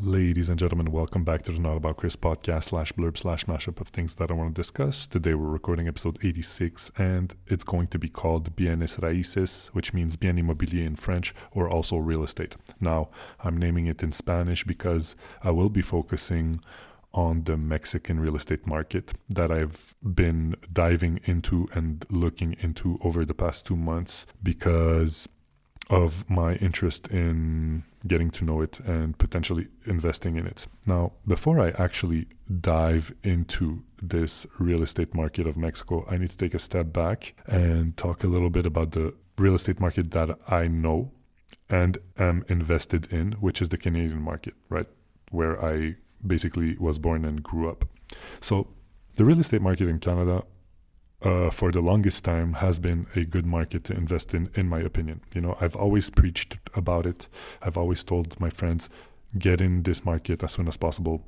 Ladies and gentlemen, welcome back to the Not About Chris podcast slash blurb slash mashup of things that I want to discuss. Today we're recording episode 86 and it's going to be called Bienes Raíces, which means bien immobilier in French or also real estate. Now, I'm naming it in Spanish because I will be focusing on the Mexican real estate market that I've been diving into and looking into over the past two months because of my interest in getting to know it and potentially investing in it. Now, before I actually dive into this real estate market of Mexico, I need to take a step back and talk a little bit about the real estate market that I know and am invested in, which is the Canadian market, right? Where I basically was born and grew up. So, the real estate market in Canada uh, for the longest time has been a good market to invest in, in my opinion. You know, I've always preached about it. I've always told my friends, get in this market as soon as possible.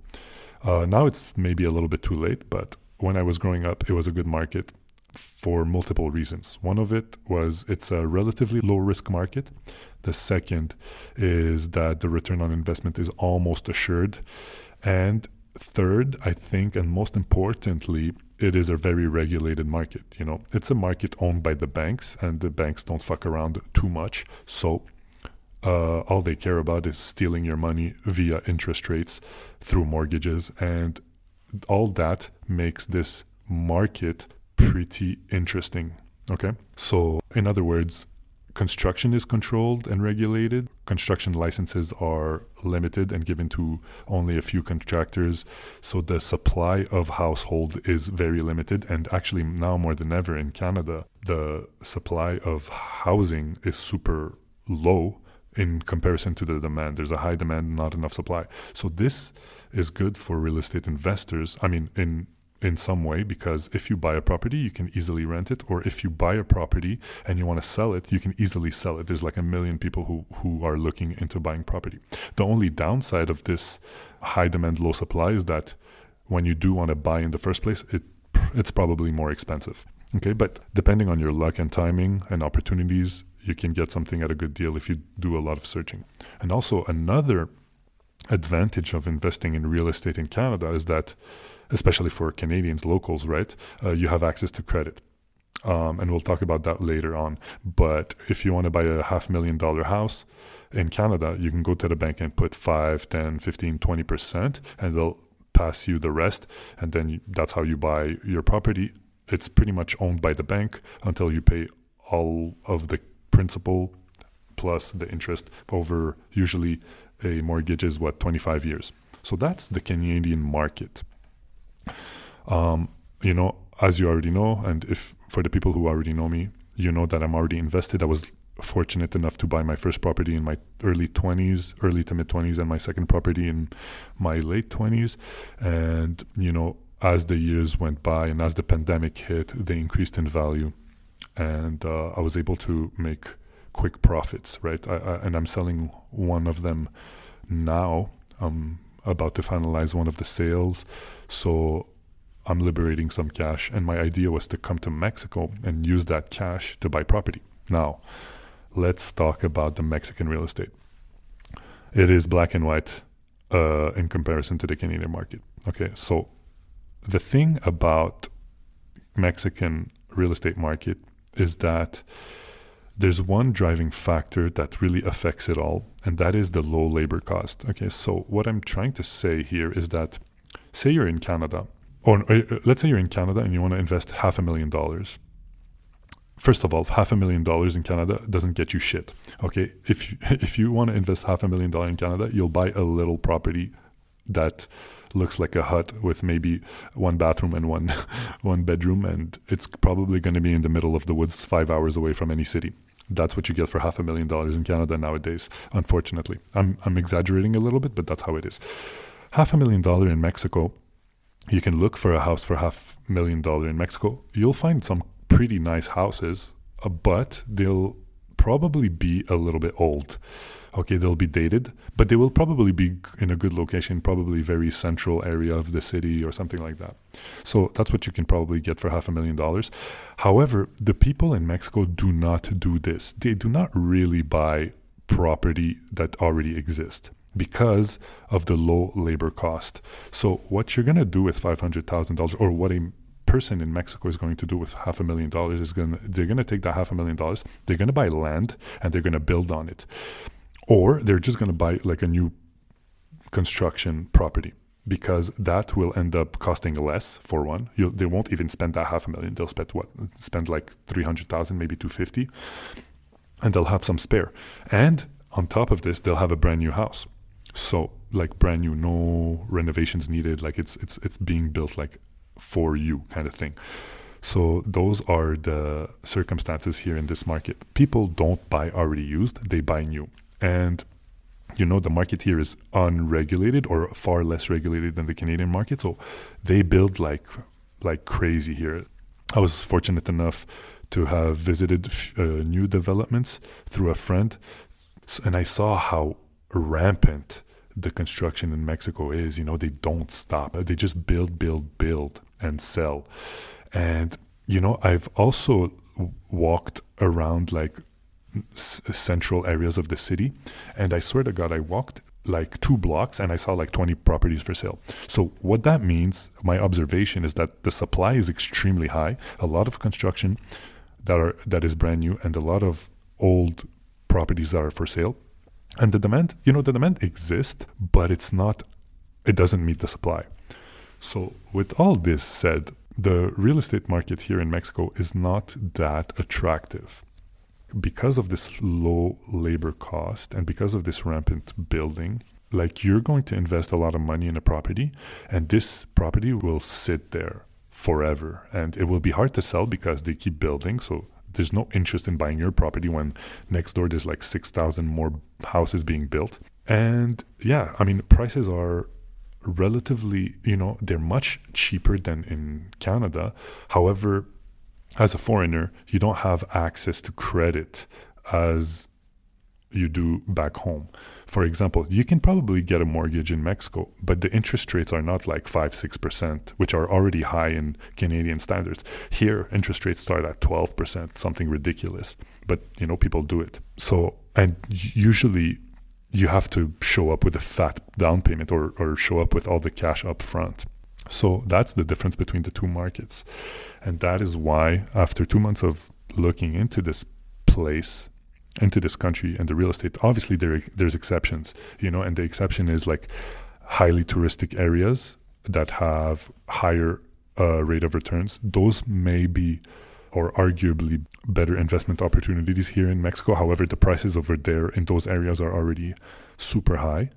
Uh, now it's maybe a little bit too late, but when I was growing up, it was a good market for multiple reasons. One of it was it's a relatively low risk market. The second is that the return on investment is almost assured. And third, I think, and most importantly, it is a very regulated market. You know, it's a market owned by the banks, and the banks don't fuck around too much. So uh, all they care about is stealing your money via interest rates through mortgages, and all that makes this market pretty interesting. Okay, so in other words, construction is controlled and regulated. Construction licenses are limited and given to only a few contractors. So the supply of household is very limited. And actually, now more than ever in Canada, the supply of housing is super low in comparison to the demand. There's a high demand, not enough supply. So this is good for real estate investors. I mean, in in some way because if you buy a property, you can easily rent it, or if you buy a property and you want to sell it, you can easily sell it. There's like a million people who, who are looking into buying property. The only downside of this high demand, low supply is that when you do want to buy in the first place, it it's probably more expensive. Okay, but depending on your luck and timing and opportunities, you can get something at a good deal if you do a lot of searching. And also another advantage of investing in real estate in Canada is that especially for Canadians, locals, right? Uh, you have access to credit. Um, and we'll talk about that later on. But if you want to buy a half million dollar house in Canada, you can go to the bank and put 5, 10, 15, 20%, and they'll pass you the rest. And then you, that's how you buy your property. It's pretty much owned by the bank until you pay all of the principal plus the interest over usually a mortgage is what 25 years. So that's the Canadian market. Um, you know, as you already know, and if for the people who already know me, you know that I'm already invested. I was fortunate enough to buy my first property in my early 20s, early to mid 20s, and my second property in my late 20s. And, you know, as the years went by and as the pandemic hit, they increased in value. And uh, I was able to make quick profits, right? I, I, and I'm selling one of them now. Um, about to finalize one of the sales. So I'm liberating some cash. And my idea was to come to Mexico and use that cash to buy property. Now, let's talk about the Mexican real estate. It is black and white uh, in comparison to the Canadian market. Okay, so the thing about Mexican real estate market is that there's one driving factor that really affects it all, and that is the low labor cost. Okay, so what I'm trying to say here is that, say you're in Canada, or uh, let's say you're in Canada and you want to invest half a million dollars. First of all, half a million dollars in Canada doesn't get you shit. Okay, if you, if you want to invest half a million dollars in Canada, you'll buy a little property that looks like a hut with maybe one bathroom and one one bedroom and it's probably going to be in the middle of the woods 5 hours away from any city that's what you get for half a million dollars in Canada nowadays, unfortunately. I'm, I'm exaggerating a little bit, but that's how it is. Half a million dollar in Mexico, you can look for a house for half a million dollar in Mexico. You'll find some pretty nice houses, uh, but they'll probably be a little bit old. Okay, they'll be dated, but they will probably be in a good location, probably very central area of the city or something like that. So that's what you can probably get for half a million dollars. However, the people in Mexico do not do this. They do not really buy property that already exists. because of the low labor cost. So what you're gonna do with five hundred thousand dollars, or what a person in Mexico is going to do with half a million dollars is going to they're going to take that half a million dollars, they're going to buy land and they're going to build on it. Or they're just going to buy like a new construction property because that will end up costing less for one. You'll, they won't even spend that half a million. They'll spend what? Spend like 300,000, maybe 250 and they'll have some spare. And on top of this, they'll have a brand new house. So like brand new, no renovations needed. Like it's it's it's being built like for you kind of thing. So those are the circumstances here in this market. People don't buy already used, they buy new. And you know the market here is unregulated or far less regulated than the Canadian market. So they build like like crazy here. I was fortunate enough to have visited uh, new developments through a friend, and I saw how rampant the construction in Mexico is. You know, they don't stop. They just build, build, build, and sell. And you know, I've also walked around like s- central areas of the city, and I swear to God, I walked like two blocks and I saw like 20 properties for sale. So what that means, my observation is that the supply is extremely high. A lot of construction that are that is brand new and a lot of old properties that are for sale. And the demand, you know, the demand exists, but it's not it doesn't meet the supply. So with all this said, the real estate market here in Mexico is not that attractive because of this low labor cost and because of this rampant building, like you're going to invest a lot of money in a property, and this property will sit there forever. And it will be hard to sell because they keep building. So there's no interest in buying your property when next door there's like 6,000 more houses being built. And yeah, I mean, prices are relatively, you know, they're much cheaper than in Canada. However, as a foreigner, you don't have access to credit as you do back home. For example, you can probably get a mortgage in Mexico, but the interest rates are not like 5 6%, which are already high in Canadian standards. Here, interest rates start at 12%, something ridiculous. But, you know, people do it. So, and usually you have to show up with a fat down payment or, or show up with all the cash up front. So that's the difference between the two markets. And that is why, after two months of looking into this place, into this country and the real estate, obviously there there's exceptions, you know, and the exception is like highly touristic areas that have higher uh, rate of returns. Those may be or arguably better investment opportunities here in Mexico. However, the prices over there in those areas are already super high.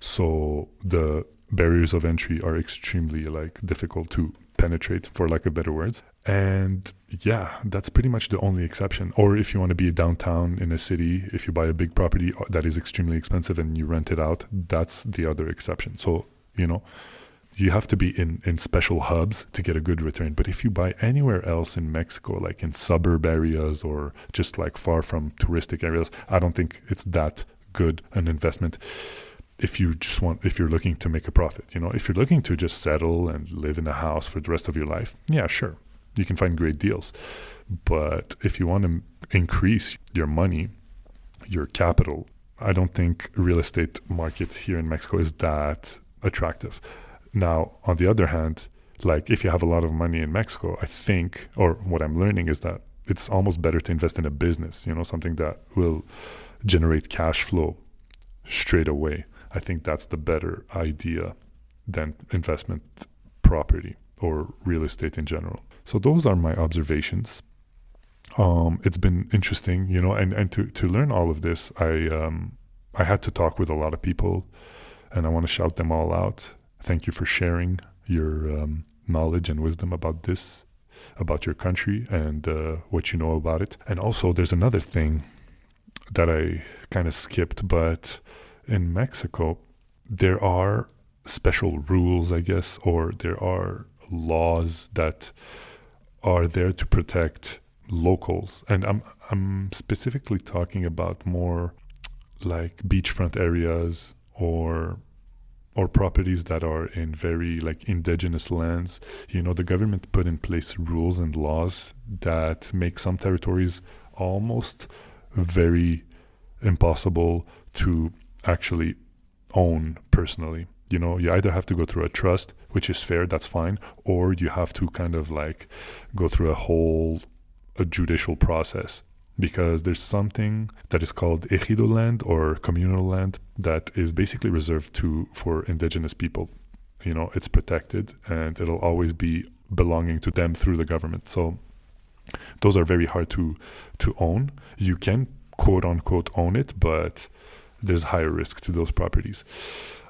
So the barriers of entry are extremely like difficult to penetrate for lack of better words. And yeah that's pretty much the only exception. Or if you want to be downtown in a city if you buy a big property uh, that is extremely expensive and you rent it out that's the other exception. So you know you have to be in in special hubs to get a good return. But if you buy anywhere else in Mexico like in suburb areas or just like far from touristic areas i don't think it's that good an investment if you just want if you're looking to make a profit you know if you're looking to just settle and live in a house for the rest of your life yeah sure you can find great deals. But if you want to increase your money your capital i don't think real estate market here in mexico is that attractive. Now on the other hand like if you have a lot of money in mexico i think or what i'm learning is that it's almost better to invest in a business you know something that will generate cash flow straight away I think that's the better idea than investment property or real estate in general. So those are my observations. Um, it's been interesting, you know, and, and to, to learn all of this, I um, I had to talk with a lot of people, and I want to shout them all out. Thank you for sharing your um, knowledge and wisdom about this, about your country, and uh, what you know about it. And also, there's another thing that I kind of skipped, but in Mexico, there are special rules, I guess, or there are laws that are there to protect locals. And I'm I'm specifically talking about more like beachfront areas or or properties that are in very like indigenous lands. You know, the government put in place rules and laws that make some territories almost very impossible to actually own personally. You know, you either have to go through a trust, which is fair, that's fine, or you have to kind of like go through a whole a judicial process because there's something that is called ejido land or communal land that is basically reserved to for indigenous people. You know, it's protected and it'll always be belonging to them through the government. So those are very hard to to own. You can quote unquote own it, but there's higher risk to those properties.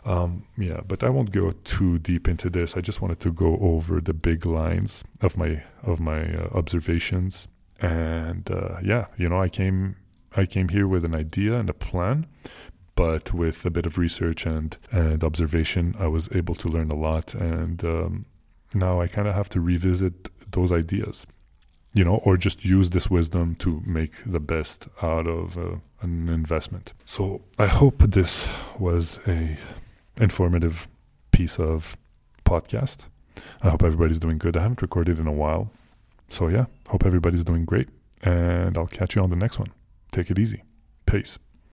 Um, yeah, but I won't go too deep into this. I just wanted to go over the big lines of my of my uh, observations and uh, yeah, you know, I came I came here with an idea and a plan, but with a bit of research and and observation, I was able to learn a lot. And um, now I kind of have to revisit those ideas, you know, or just use this wisdom to make the best out of uh, an investment. So I hope this was a informative piece of podcast. I hope everybody's doing good. I haven't recorded in a while. So, yeah, hope everybody's doing great. And I'll catch you on the next one. Take it easy. Peace.